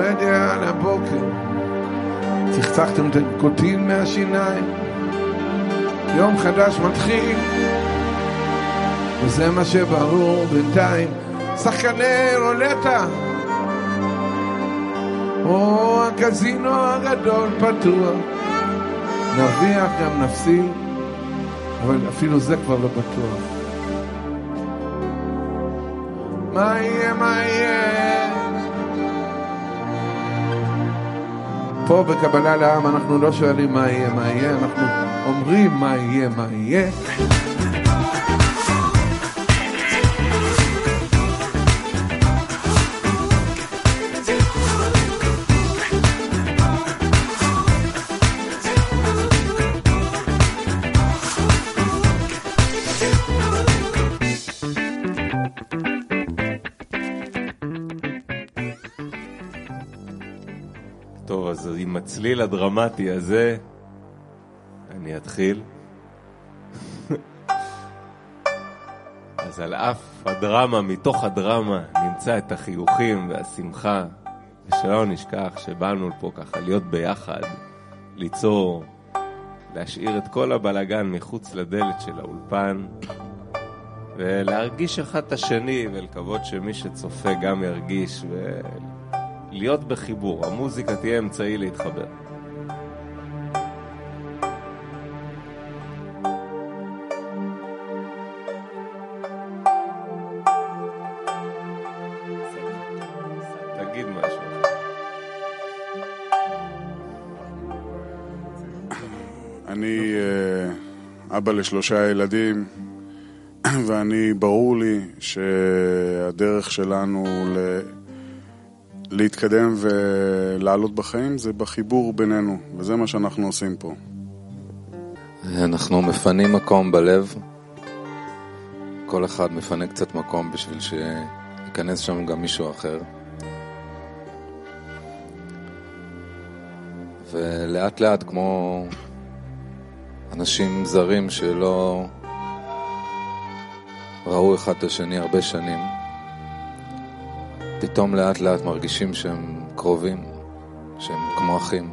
יורד על הבוקר, צחצחתם את הקוטין מהשיניים, יום חדש מתחיל, וזה מה שברור בינתיים, שחקני רולטה, או הקזינו הגדול פתוח, נרוויח גם נפסיד, אבל אפילו זה כבר לא בטוח. מה יהיה, מה יהיה? פה בקבלה לעם אנחנו לא שואלים מה יהיה, מה יהיה, אנחנו אומרים מה יהיה, מה יהיה. הצליל הדרמטי הזה, אני אתחיל. אז על אף הדרמה, מתוך הדרמה, נמצא את החיוכים והשמחה, ושלא נשכח שבאנו פה ככה להיות ביחד, ליצור, להשאיר את כל הבלגן מחוץ לדלת של האולפן, ולהרגיש אחד את השני, ולקוות שמי שצופה גם ירגיש, ולהיות בחיבור. המוזיקה תהיה אמצעי להתחבר. אה, אבא לשלושה ילדים, ואני, ברור לי שהדרך שלנו. להתקדם ולעלות בחיים זה בחיבור בינינו, וזה מה שאנחנו עושים פה. אנחנו מפנים מקום בלב. כל אחד מפנה קצת מקום בשביל שייכנס שם גם מישהו אחר. ולאט לאט, כמו אנשים זרים שלא ראו אחד את השני הרבה שנים, פתאום לאט לאט מרגישים שהם קרובים, שהם כמו אחים.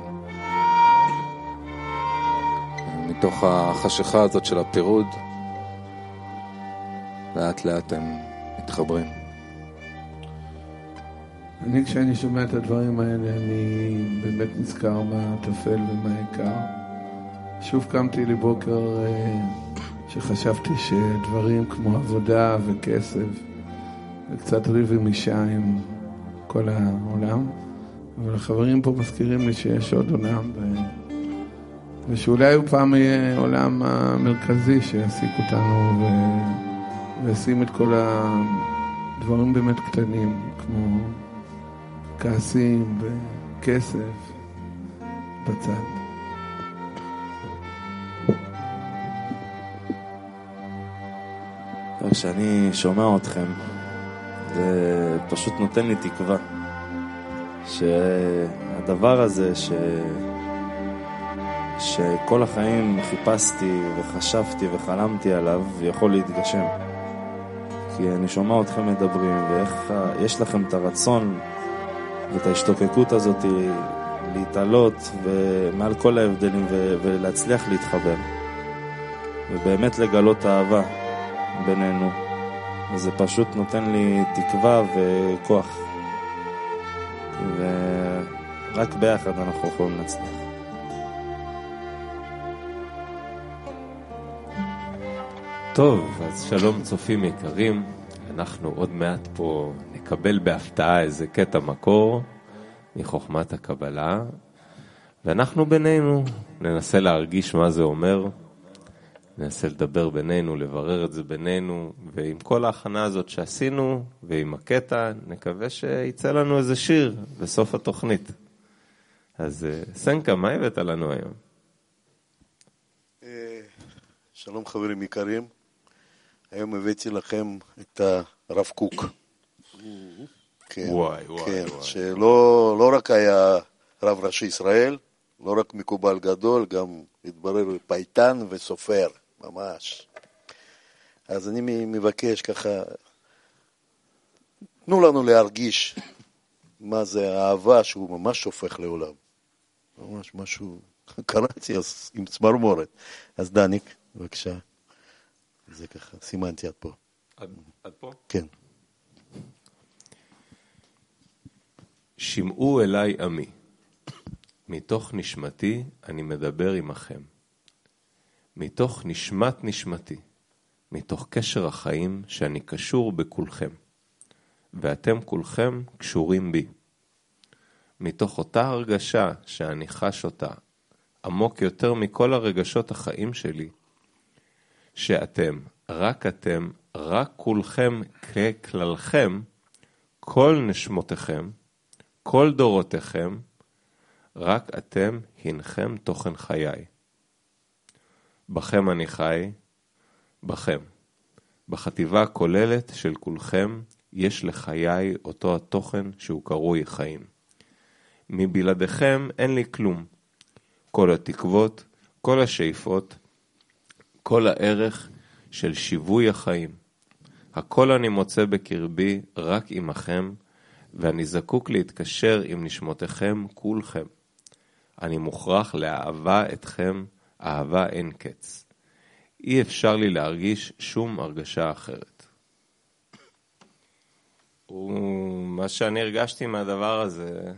מתוך החשיכה הזאת של הפירוד, לאט לאט הם מתחברים. אני, כשאני שומע את הדברים האלה, אני באמת נזכר מה טפל ומה העיקר. שוב קמתי לבוקר אה, שחשבתי שדברים כמו עבודה וכסף וקצת ריב עם אישה עם כל העולם, אבל החברים פה מזכירים לי שיש עוד עולם, ו... ושאולי הוא פעם יהיה עולם המרכזי שיעסיק אותנו ו... וישים את כל הדברים באמת קטנים, כמו כעסים וכסף בצד. כשאני שומע אתכם, זה פשוט נותן לי תקווה שהדבר הזה ש... שכל החיים חיפשתי וחשבתי וחלמתי עליו יכול להתגשם. כי אני שומע אתכם מדברים ואיך יש לכם את הרצון ואת ההשתוקקות הזאת להתעלות ומעל כל ההבדלים ו... ולהצליח להתחבר ובאמת לגלות אהבה בינינו. וזה פשוט נותן לי תקווה וכוח. ורק ביחד אנחנו יכולים להצליח. טוב, אז שלום צופים יקרים, אנחנו עוד מעט פה נקבל בהפתעה איזה קטע מקור מחוכמת הקבלה, ואנחנו בינינו ננסה להרגיש מה זה אומר, ננסה לדבר בינינו, לברר את זה בינינו, ועם כל ההכנה הזאת שעשינו, ועם הקטע, נקווה שיצא לנו איזה שיר בסוף התוכנית. אז אה, סנקה, מה הבאת לנו היום? שלום חברים יקרים, היום הבאתי לכם את הרב קוק. כן, וואי, וואי, כן, וואי. שלא לא רק היה רב ראשי ישראל, לא רק מקובל גדול, גם התברר פייטן וסופר, ממש. אז אני מבקש ככה, תנו לנו להרגיש מה זה אהבה שהוא ממש שופך לעולם. ממש משהו, קראתי אז עם צמרמורת. אז דניק, בבקשה. זה ככה, סימנתי עד פה. עד, עד פה? כן. שמעו אליי עמי, מתוך נשמתי אני מדבר עמכם. מתוך נשמת נשמתי, מתוך קשר החיים שאני קשור בכולכם, ואתם כולכם קשורים בי. מתוך אותה הרגשה שאני חש אותה עמוק יותר מכל הרגשות החיים שלי, שאתם, רק אתם, רק כולכם ככללכם, כל נשמותיכם, כל דורותיכם, רק אתם הנכם תוכן חיי. בכם אני חי, בכם. בחטיבה הכוללת של כולכם יש לחיי אותו התוכן שהוא קרוי חיים. מבלעדיכם אין לי כלום. כל התקוות, כל השאיפות, כל הערך של שיווי החיים. הכל אני מוצא בקרבי רק עמכם, ואני זקוק להתקשר עם נשמותיכם כולכם. אני מוכרח לאהבה אתכם, אהבה אין קץ. אי אפשר לי להרגיש שום הרגשה אחרת. ומה שאני הרגשתי מהדבר הזה,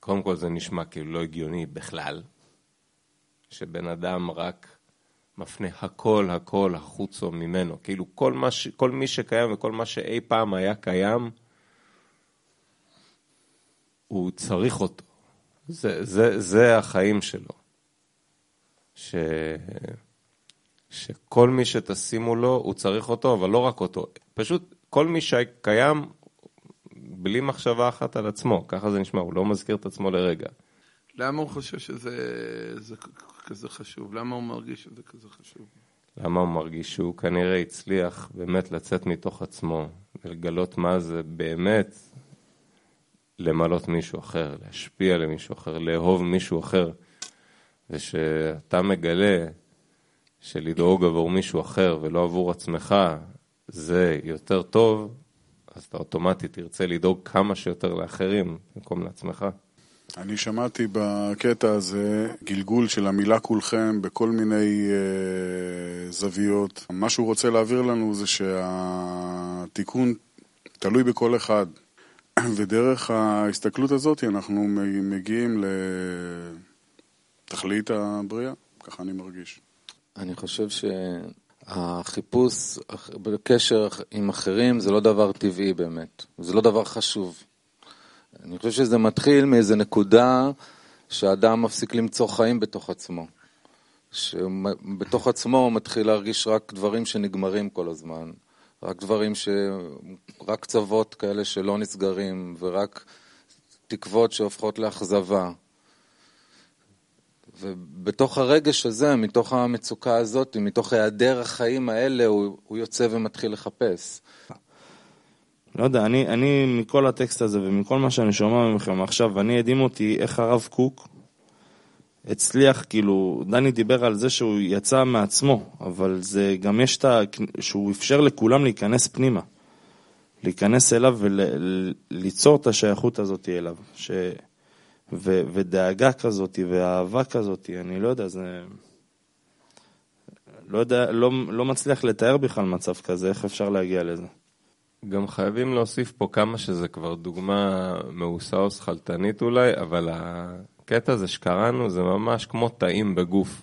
קודם כל זה נשמע כאילו לא הגיוני בכלל, שבן אדם רק מפנה הכל הכל החוצו ממנו, כאילו כל, מה ש, כל מי שקיים וכל מה שאי פעם היה קיים, הוא צריך אותו. זה, זה, זה החיים שלו. ש... שכל מי שתשימו לו, הוא צריך אותו, אבל לא רק אותו. פשוט כל מי שקיים, בלי מחשבה אחת על עצמו, ככה זה נשמע, הוא לא מזכיר את עצמו לרגע. למה הוא חושב שזה זה כזה חשוב? למה הוא מרגיש שזה כזה חשוב? למה הוא מרגיש שהוא כנראה הצליח באמת לצאת מתוך עצמו ולגלות מה זה באמת למלות מישהו אחר, להשפיע למישהו אחר, לאהוב מישהו אחר. ושאתה מגלה שלדאוג עבור מישהו אחר ולא עבור עצמך זה יותר טוב, אז אתה אוטומטית תרצה לדאוג כמה שיותר לאחרים במקום לעצמך. אני שמעתי בקטע הזה גלגול של המילה כולכם בכל מיני uh, זוויות. מה שהוא רוצה להעביר לנו זה שהתיקון תלוי בכל אחד. ודרך ההסתכלות הזאת אנחנו מגיעים לתכלית הבריאה, ככה אני מרגיש. אני חושב שהחיפוש בקשר עם אחרים זה לא דבר טבעי באמת, זה לא דבר חשוב. אני חושב שזה מתחיל מאיזה נקודה שאדם מפסיק למצוא חיים בתוך עצמו. שבתוך עצמו הוא מתחיל להרגיש רק דברים שנגמרים כל הזמן. רק דברים ש... רק קצוות כאלה שלא נסגרים, ורק תקוות שהופכות לאכזבה. ובתוך הרגש הזה, מתוך המצוקה הזאת, מתוך היעדר החיים האלה, הוא, הוא יוצא ומתחיל לחפש. לא יודע, אני, אני מכל הטקסט הזה ומכל מה שאני שומע מכם עכשיו, אני הדהים אותי איך הרב קוק הצליח, כאילו, דני דיבר על זה שהוא יצא מעצמו, אבל זה גם יש את ה... שהוא אפשר לכולם להיכנס פנימה. להיכנס אליו וליצור את השייכות הזאת אליו. ש... ו... ודאגה כזאת ואהבה כזאת, אני לא יודע, זה... לא יודע, לא, לא מצליח לתאר בכלל מצב כזה, איך אפשר להגיע לזה. גם חייבים להוסיף פה כמה שזה כבר דוגמה מאוסה או שכלתנית אולי, אבל הקטע הזה שקראנו זה ממש כמו תאים בגוף.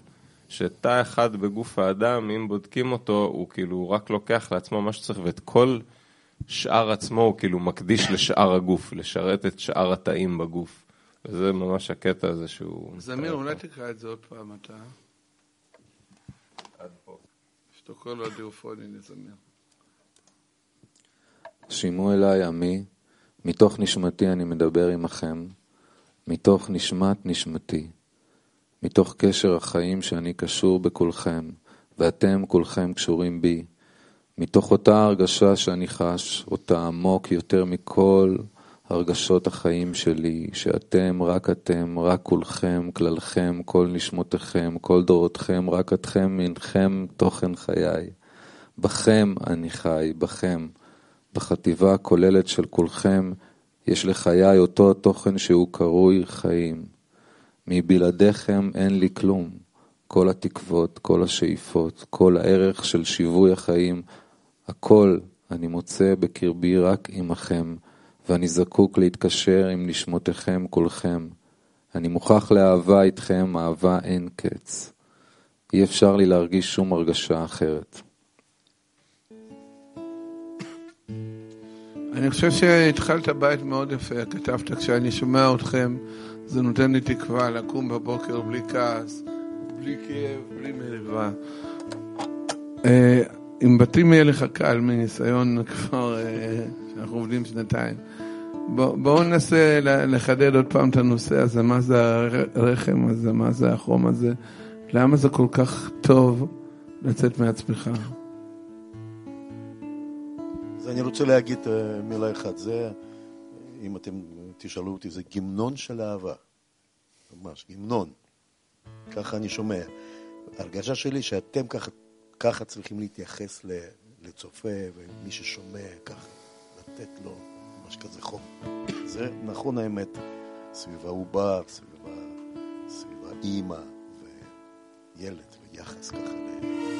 שתא אחד בגוף האדם, אם בודקים אותו, הוא כאילו רק לוקח לעצמו מה שצריך, ואת כל שאר עצמו הוא כאילו מקדיש לשאר הגוף, לשרת את שאר התאים בגוף. וזה ממש הקטע הזה שהוא... זמיר, אולי תקרא את זה עוד פעם, אתה. עד פה. שתוקו לו דיופוני לזמיר. שימו אליי עמי, מתוך נשמתי אני מדבר עמכם. מתוך נשמת נשמתי, מתוך קשר החיים שאני קשור בכולכם, ואתם כולכם קשורים בי, מתוך אותה הרגשה שאני חש, אותה עמוק יותר מכל הרגשות החיים שלי, שאתם, רק אתם, רק כולכם, כללכם, כל נשמותיכם, כל דורותכם, רק אתכם, מנכם תוכן חיי. בכם אני חי, בכם. בחטיבה הכוללת של כולכם יש לחיי אותו התוכן שהוא קרוי חיים. מבלעדיכם אין לי כלום. כל התקוות, כל השאיפות, כל הערך של שיווי החיים, הכל אני מוצא בקרבי רק עמכם, ואני זקוק להתקשר עם נשמותיכם כולכם. אני מוכרח לאהבה איתכם, אהבה אין קץ. אי אפשר לי להרגיש שום הרגשה אחרת. אני חושב שהתחלת בית מאוד יפה, כתבת כשאני שומע אתכם, זה נותן לי תקווה לקום בבוקר בלי כעס, בלי כאב, בלי מריבה. אה, עם בתים יהיה לך קל מניסיון כבר אה, שאנחנו עובדים שנתיים. בואו ננסה לחדד עוד פעם את הנושא הזה, מה זה הרחם הזה, מה זה החום הזה, למה זה כל כך טוב לצאת מעצמך. אז אני רוצה להגיד אה, מילה אחת, זה, אם אתם תשאלו אותי, זה גמנון של אהבה. ממש, גמנון. ככה אני שומע. הרגשה שלי שאתם ככה, ככה צריכים להתייחס לצופה ומי ששומע ככה, לתת לו ממש כזה חום. זה נכון האמת, סביב העובר, סביב, סביב האימא וילד ויחס ככה.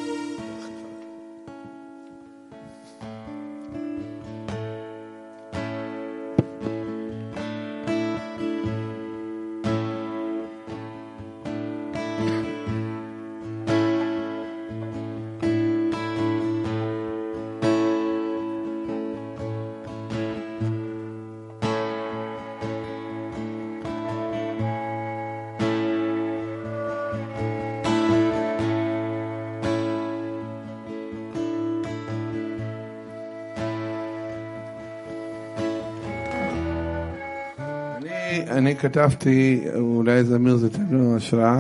אני כתבתי, אולי זמיר זה תן לו השראה,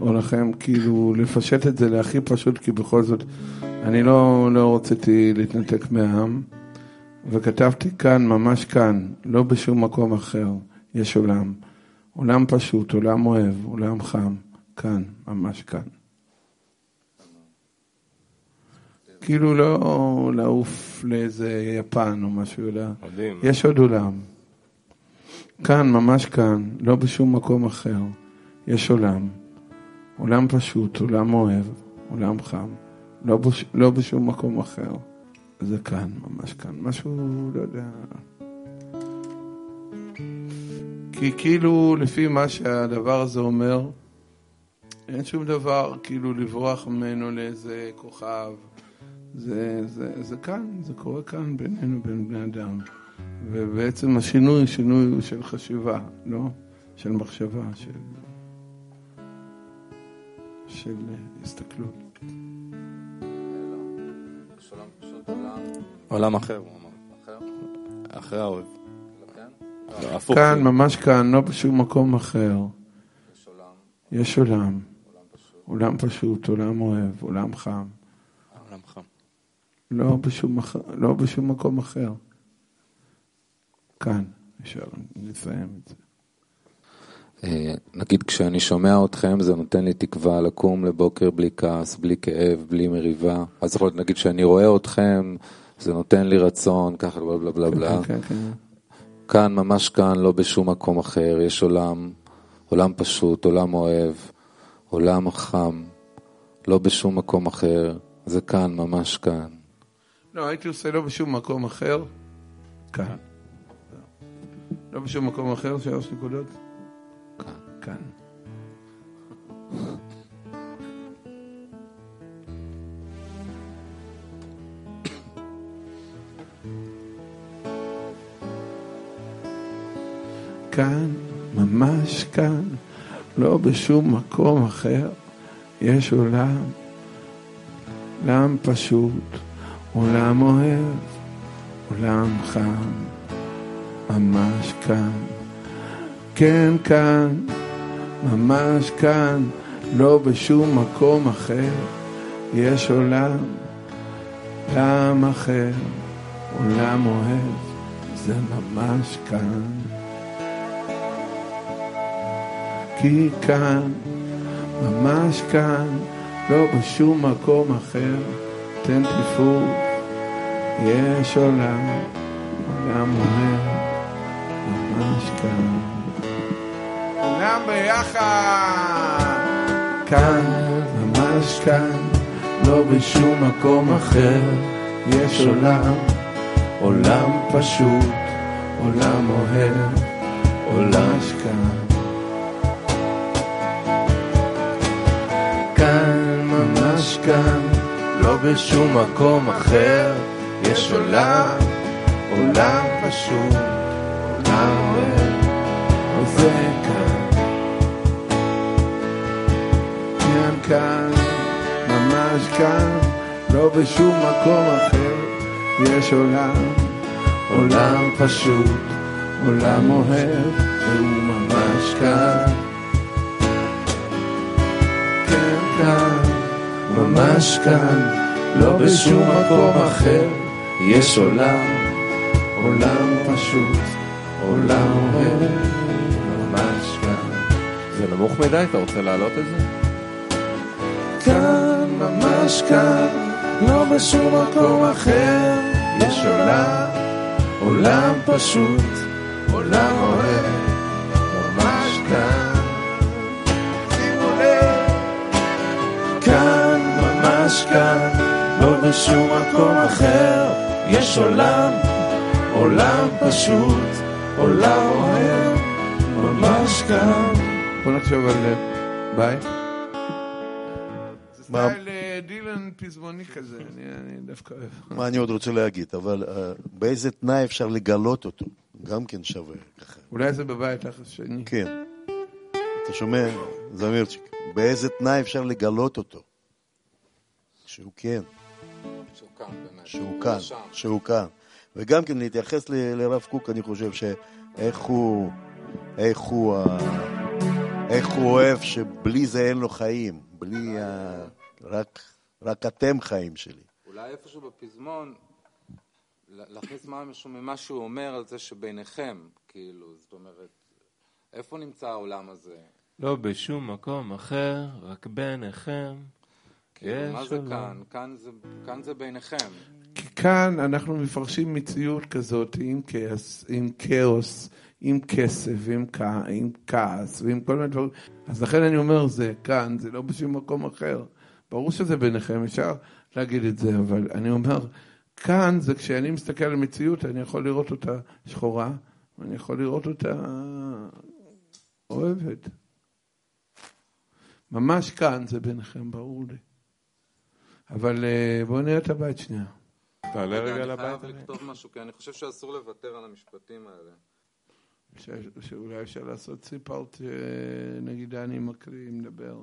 או לכם, כאילו, לפשט את זה להכי פשוט, כי בכל זאת, אני לא, לא רציתי להתנתק מהעם, וכתבתי כאן, ממש כאן, לא בשום מקום אחר, יש עולם. עולם פשוט, עולם אוהב, עולם חם, כאן, ממש כאן. כאילו לא לעוף לאיזה יפן או משהו, אלא יש עוד עולם. כאן, ממש כאן, לא בשום מקום אחר, יש עולם. עולם פשוט, עולם אוהב, עולם חם, לא, בש, לא בשום מקום אחר. זה כאן, ממש כאן. משהו, לא יודע... כי כאילו, לפי מה שהדבר הזה אומר, אין שום דבר כאילו לברוח ממנו לאיזה כוכב. זה, זה, זה כאן, זה קורה כאן בינינו, בין בני אדם. ובעצם השינוי, שינוי של חשיבה, לא? של מחשבה, של, של הסתכלות. עולם אחר, הוא אמר. אחר? אחרי האוהב. כן? כאן, ממש כאן, לא בשום מקום אחר. יש עולם. עולם. פשוט, עולם אוהב, עולם חם. עולם חם. לא בשום, לא בשום מקום אחר. כאן, אפשר לסיים את זה. אה, נגיד כשאני שומע אתכם זה נותן לי תקווה לקום לבוקר בלי כעס, בלי כאב, בלי מריבה. אז יכול להיות נגיד שאני רואה אתכם, זה נותן לי רצון, ככה בלה בלה בלה בלה. כן, כן, כן. כאן, ממש כאן, לא בשום מקום אחר, יש עולם, עולם פשוט, עולם אוהב, עולם חם, לא בשום מקום אחר, זה כאן, ממש כאן. לא, הייתי עושה לא בשום מקום אחר, כאן. לא בשום מקום אחר, שלוש נקודות? כאן. כאן. כאן, ממש כאן, לא בשום מקום אחר, יש עולם, עולם פשוט, עולם אוהב, עולם חם. ממש כאן. כן, כאן, ממש כאן, לא בשום מקום אחר. יש עולם, עולם אחר, עולם אוהב, זה ממש כאן. כי כאן, ממש כאן, לא בשום מקום אחר, תן טיפול, יש עולם, עולם אוהב, ממש כאן. כולם ביחד! כאן, ממש כאן, לא בשום מקום אחר, יש עולם, עולם פשוט, עולם אוהב, עולם כאן. כאן, ממש כאן, לא בשום מקום אחר, יש עולם, עולם פשוט, אוהב, וזה כאן. כאן, כאן, ממש כאן, לא בשום מקום אחר, יש עולם, עולם פשוט, עולם אוהב, והוא ממש כאן. כן, כאן, ממש כאן, לא בשום מקום אחר, יש עולם, עולם פשוט, עולם ממש כאן. זה נמוך מדי, אתה רוצה להעלות את זה? כאן, ממש כאן, לא בשום מקום אחר, יש עולם, עולם פשוט, עולם אוהב, ממש כאן. שימו לב, כאן, ממש כאן, לא בשום מקום אחר, יש עולם, עולם פשוט, עולם אוהב, ממש כאן. בוא נחשוב על אה, ביי. זה סטייל אה, דילן פזמוני כזה, אני דווקא אוהב. מה אני עוד רוצה להגיד, אבל אה, באיזה תנאי אפשר לגלות אותו? גם כן שווה ככה. אולי זה בבית השני. כן. אתה שומע, זמירצ'יק? באיזה תנאי אפשר לגלות אותו? שהוא כן, שהוא כאן, באמת. שהוא הוא כאן, שם. שהוא כאן. וגם כן להתייחס ל- לרב קוק, אני חושב שאיך הוא, איך הוא, איך הוא אוהב שבלי זה אין לו חיים, בלי, ה- רק, רק אתם חיים שלי. אולי איפשהו בפזמון, להכניס משהו ממה שהוא אומר על זה שביניכם, כאילו, זאת אומרת, איפה נמצא העולם הזה? לא בשום מקום אחר, רק ביניכם. כאילו, מה זה. כאן? כאן זה, כאן זה ביניכם. כאן אנחנו מפרשים מציאות כזאת עם כאוס, עם כאוס, עם כסף, עם, כע, עם כעס, ועם כל מיני דברים. אז לכן אני אומר, זה כאן, זה לא בשום מקום אחר. ברור שזה ביניכם, אפשר להגיד את זה, אבל אני אומר, כאן זה כשאני מסתכל על מציאות, אני יכול לראות אותה שחורה, ואני יכול לראות אותה אוהבת. ממש כאן זה ביניכם, ברור לי. אבל אה, בואו נראה את הבית שנייה. תעלה רגע אני. חייב לכתוב משהו, כי אני חושב שאסור לוותר על המשפטים האלה. ש- שאולי אפשר לעשות סיפארט, נגיד אני מקריא, מדבר.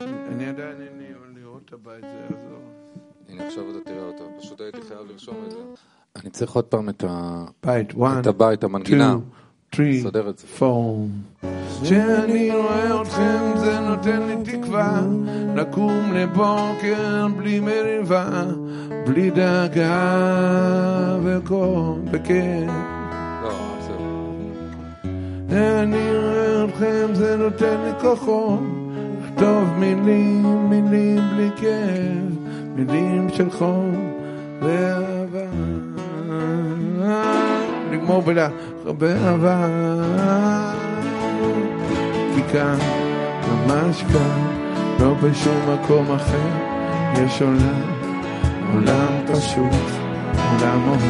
אני עדיין אין לי לראות את הבית, זה יעזור. הנה, עכשיו אתה תראה אותו. פשוט הייתי חייב לרשום את זה. אני צריך עוד פעם את הבית, המנגינה. Three, four. כשאני רואה אתכם זה נותן לי תקווה לקום לבוקר בלי מריבה, בלי דאגה בכיף. לא, זהו. אני רואה אתכם, זה נותן לי כוחות לכתוב מילים, מילים בלי כאב, מילים של חום בלחבר אהבה. כי כאן, ממש כאן, לא בשום מקום אחר, יש עולם, עולם פשוט, עולם אוהב,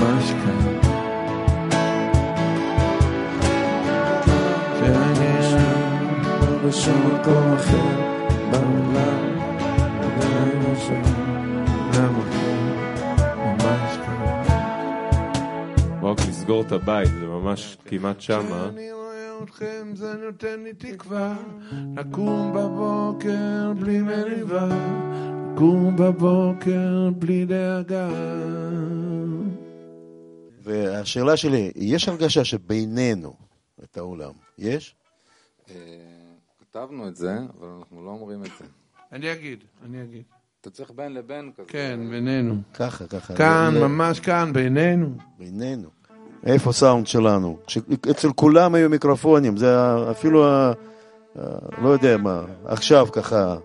ממש כאן. שאני לא בשום מקום אחר בעולם, נסגור את הבית, זה ממש כמעט שמה. כשאני רואה אתכם זה נותן לי תקווה לקום בבוקר בלי מריבה, לקום בבוקר בלי דאגה. והשאלה שלי, יש הרגשה שבינינו את העולם? יש? אה, כתבנו את זה, אבל אנחנו לא אומרים את זה. אני אגיד, אני אגיד. אתה צריך בין לבין כזה. כן, בינינו. ככה, ככה. כאן, ממש כאן, בינינו. בינינו. איפה הסאונד שלנו? אצל כולם היו מיקרופונים, זה אפילו, לא יודע מה, עכשיו ככה,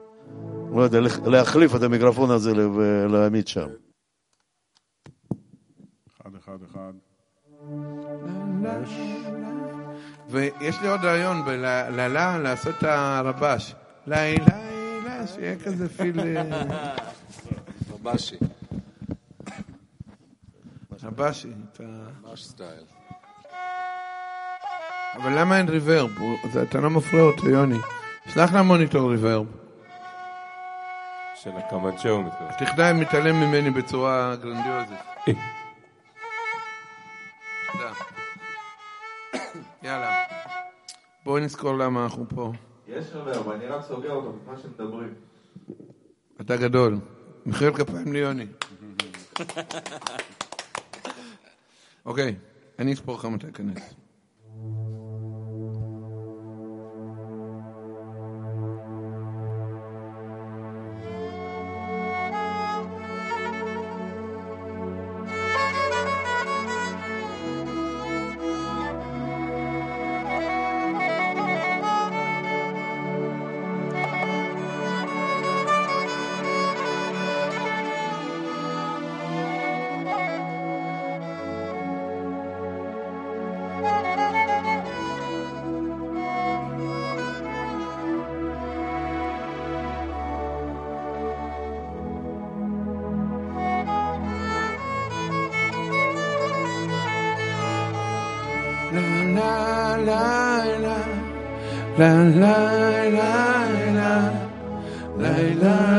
לא יודע, להחליף את המיקרופון הזה ולהעמיד שם. אחד, אחד, אחד. ויש לי עוד רעיון בלילה לעשות את הרבש. לילה, לילה, שיהיה כזה פיל... אה, רבשי. רבשי. את ה- ממש סטייל. אבל למה אין ריברב? אתה לא מפריע אותו, יוני. שלח למוניטור ריברב. של הקמנצ'ה הוא מתכוון. תכנאי מתעלם ממני בצורה גרנדיוזית. תודה. יאללה. בואו נזכור למה אנחנו פה. יש רוורב, אני רק סוגר אותו בזמן שמדברים. אתה גדול. מחיאות כפיים ליוני. אוקיי, אני אספור לך מתי אכנס. La la la la la la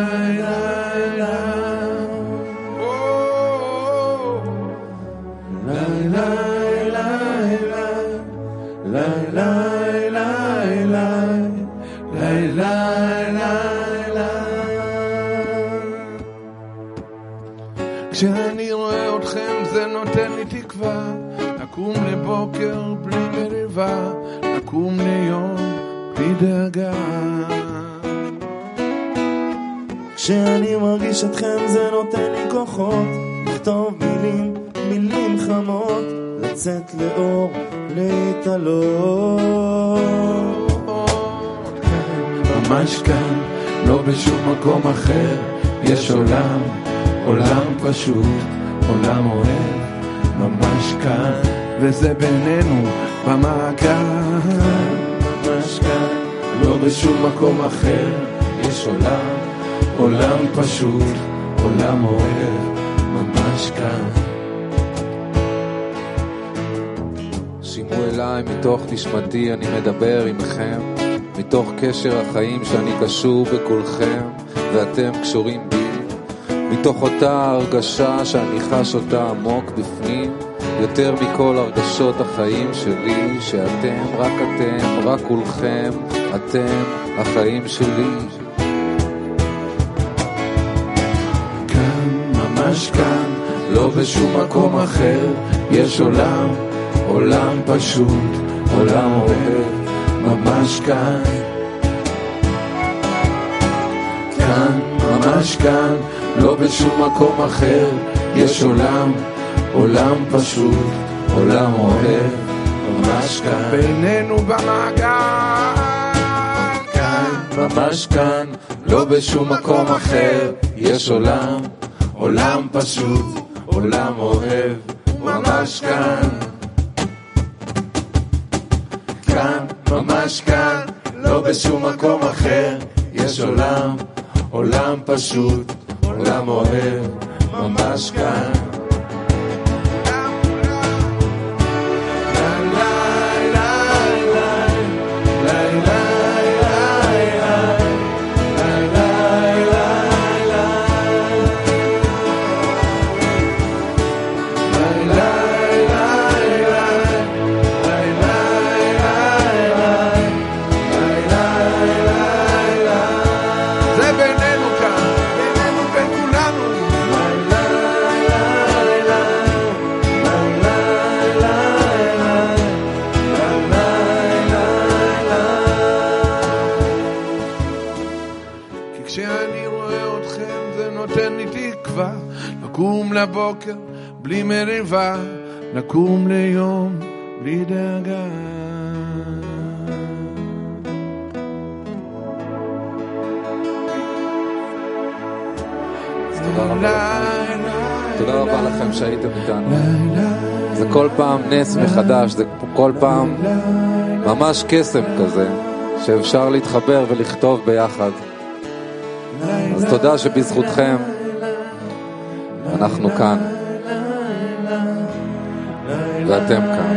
כשאני מרגיש אתכם זה נותן לי כוחות לכתוב מילים, מילים חמות לצאת לאור, להתעלות. ממש כאן, לא בשום מקום אחר, יש עולם, עולם פשוט, עולם אוהב, ממש כאן, וזה בינינו במעגל. ממש כאן, לא בשום מקום אחר, יש עולם, עולם פשוט, עולם אוהב, ממש כאן. שימו אליי מתוך נשמתי אני מדבר עמכם. מתוך קשר החיים שאני קשור בכולכם ואתם קשורים בי. מתוך אותה הרגשה שאני חש אותה עמוק בפנים. יותר מכל הרגשות החיים שלי שאתם, רק אתם, רק כולכם, אתם החיים שלי ממש כאן, לא בשום מקום אחר, יש עולם, עולם פשוט, עולם אוהב, ממש כאן. כאן, ממש כאן, לא בשום מקום אחר, יש עולם, עולם פשוט, עולם אוהב, ממש כאן. בינינו במעגל, כאן, ממש כאן, לא בשום מקום אחר, יש עולם, עולם פשוט, עולם אוהב, ממש כאן. כאן, ממש כאן, לא בשום מקום אחר, יש עולם, עולם פשוט, עולם אוהב, ממש כאן. תקווה לקום לבוקר בלי מריבה, לקום ליום בלי דאגה. תודה רבה לכם. תודה רבה לכם שהייתם איתנו. זה כל פעם נס מחדש, זה כל פעם ממש קסם כזה, שאפשר להתחבר ולכתוב ביחד. אז תודה שבזכותכם אנחנו כאן, ואתם כאן.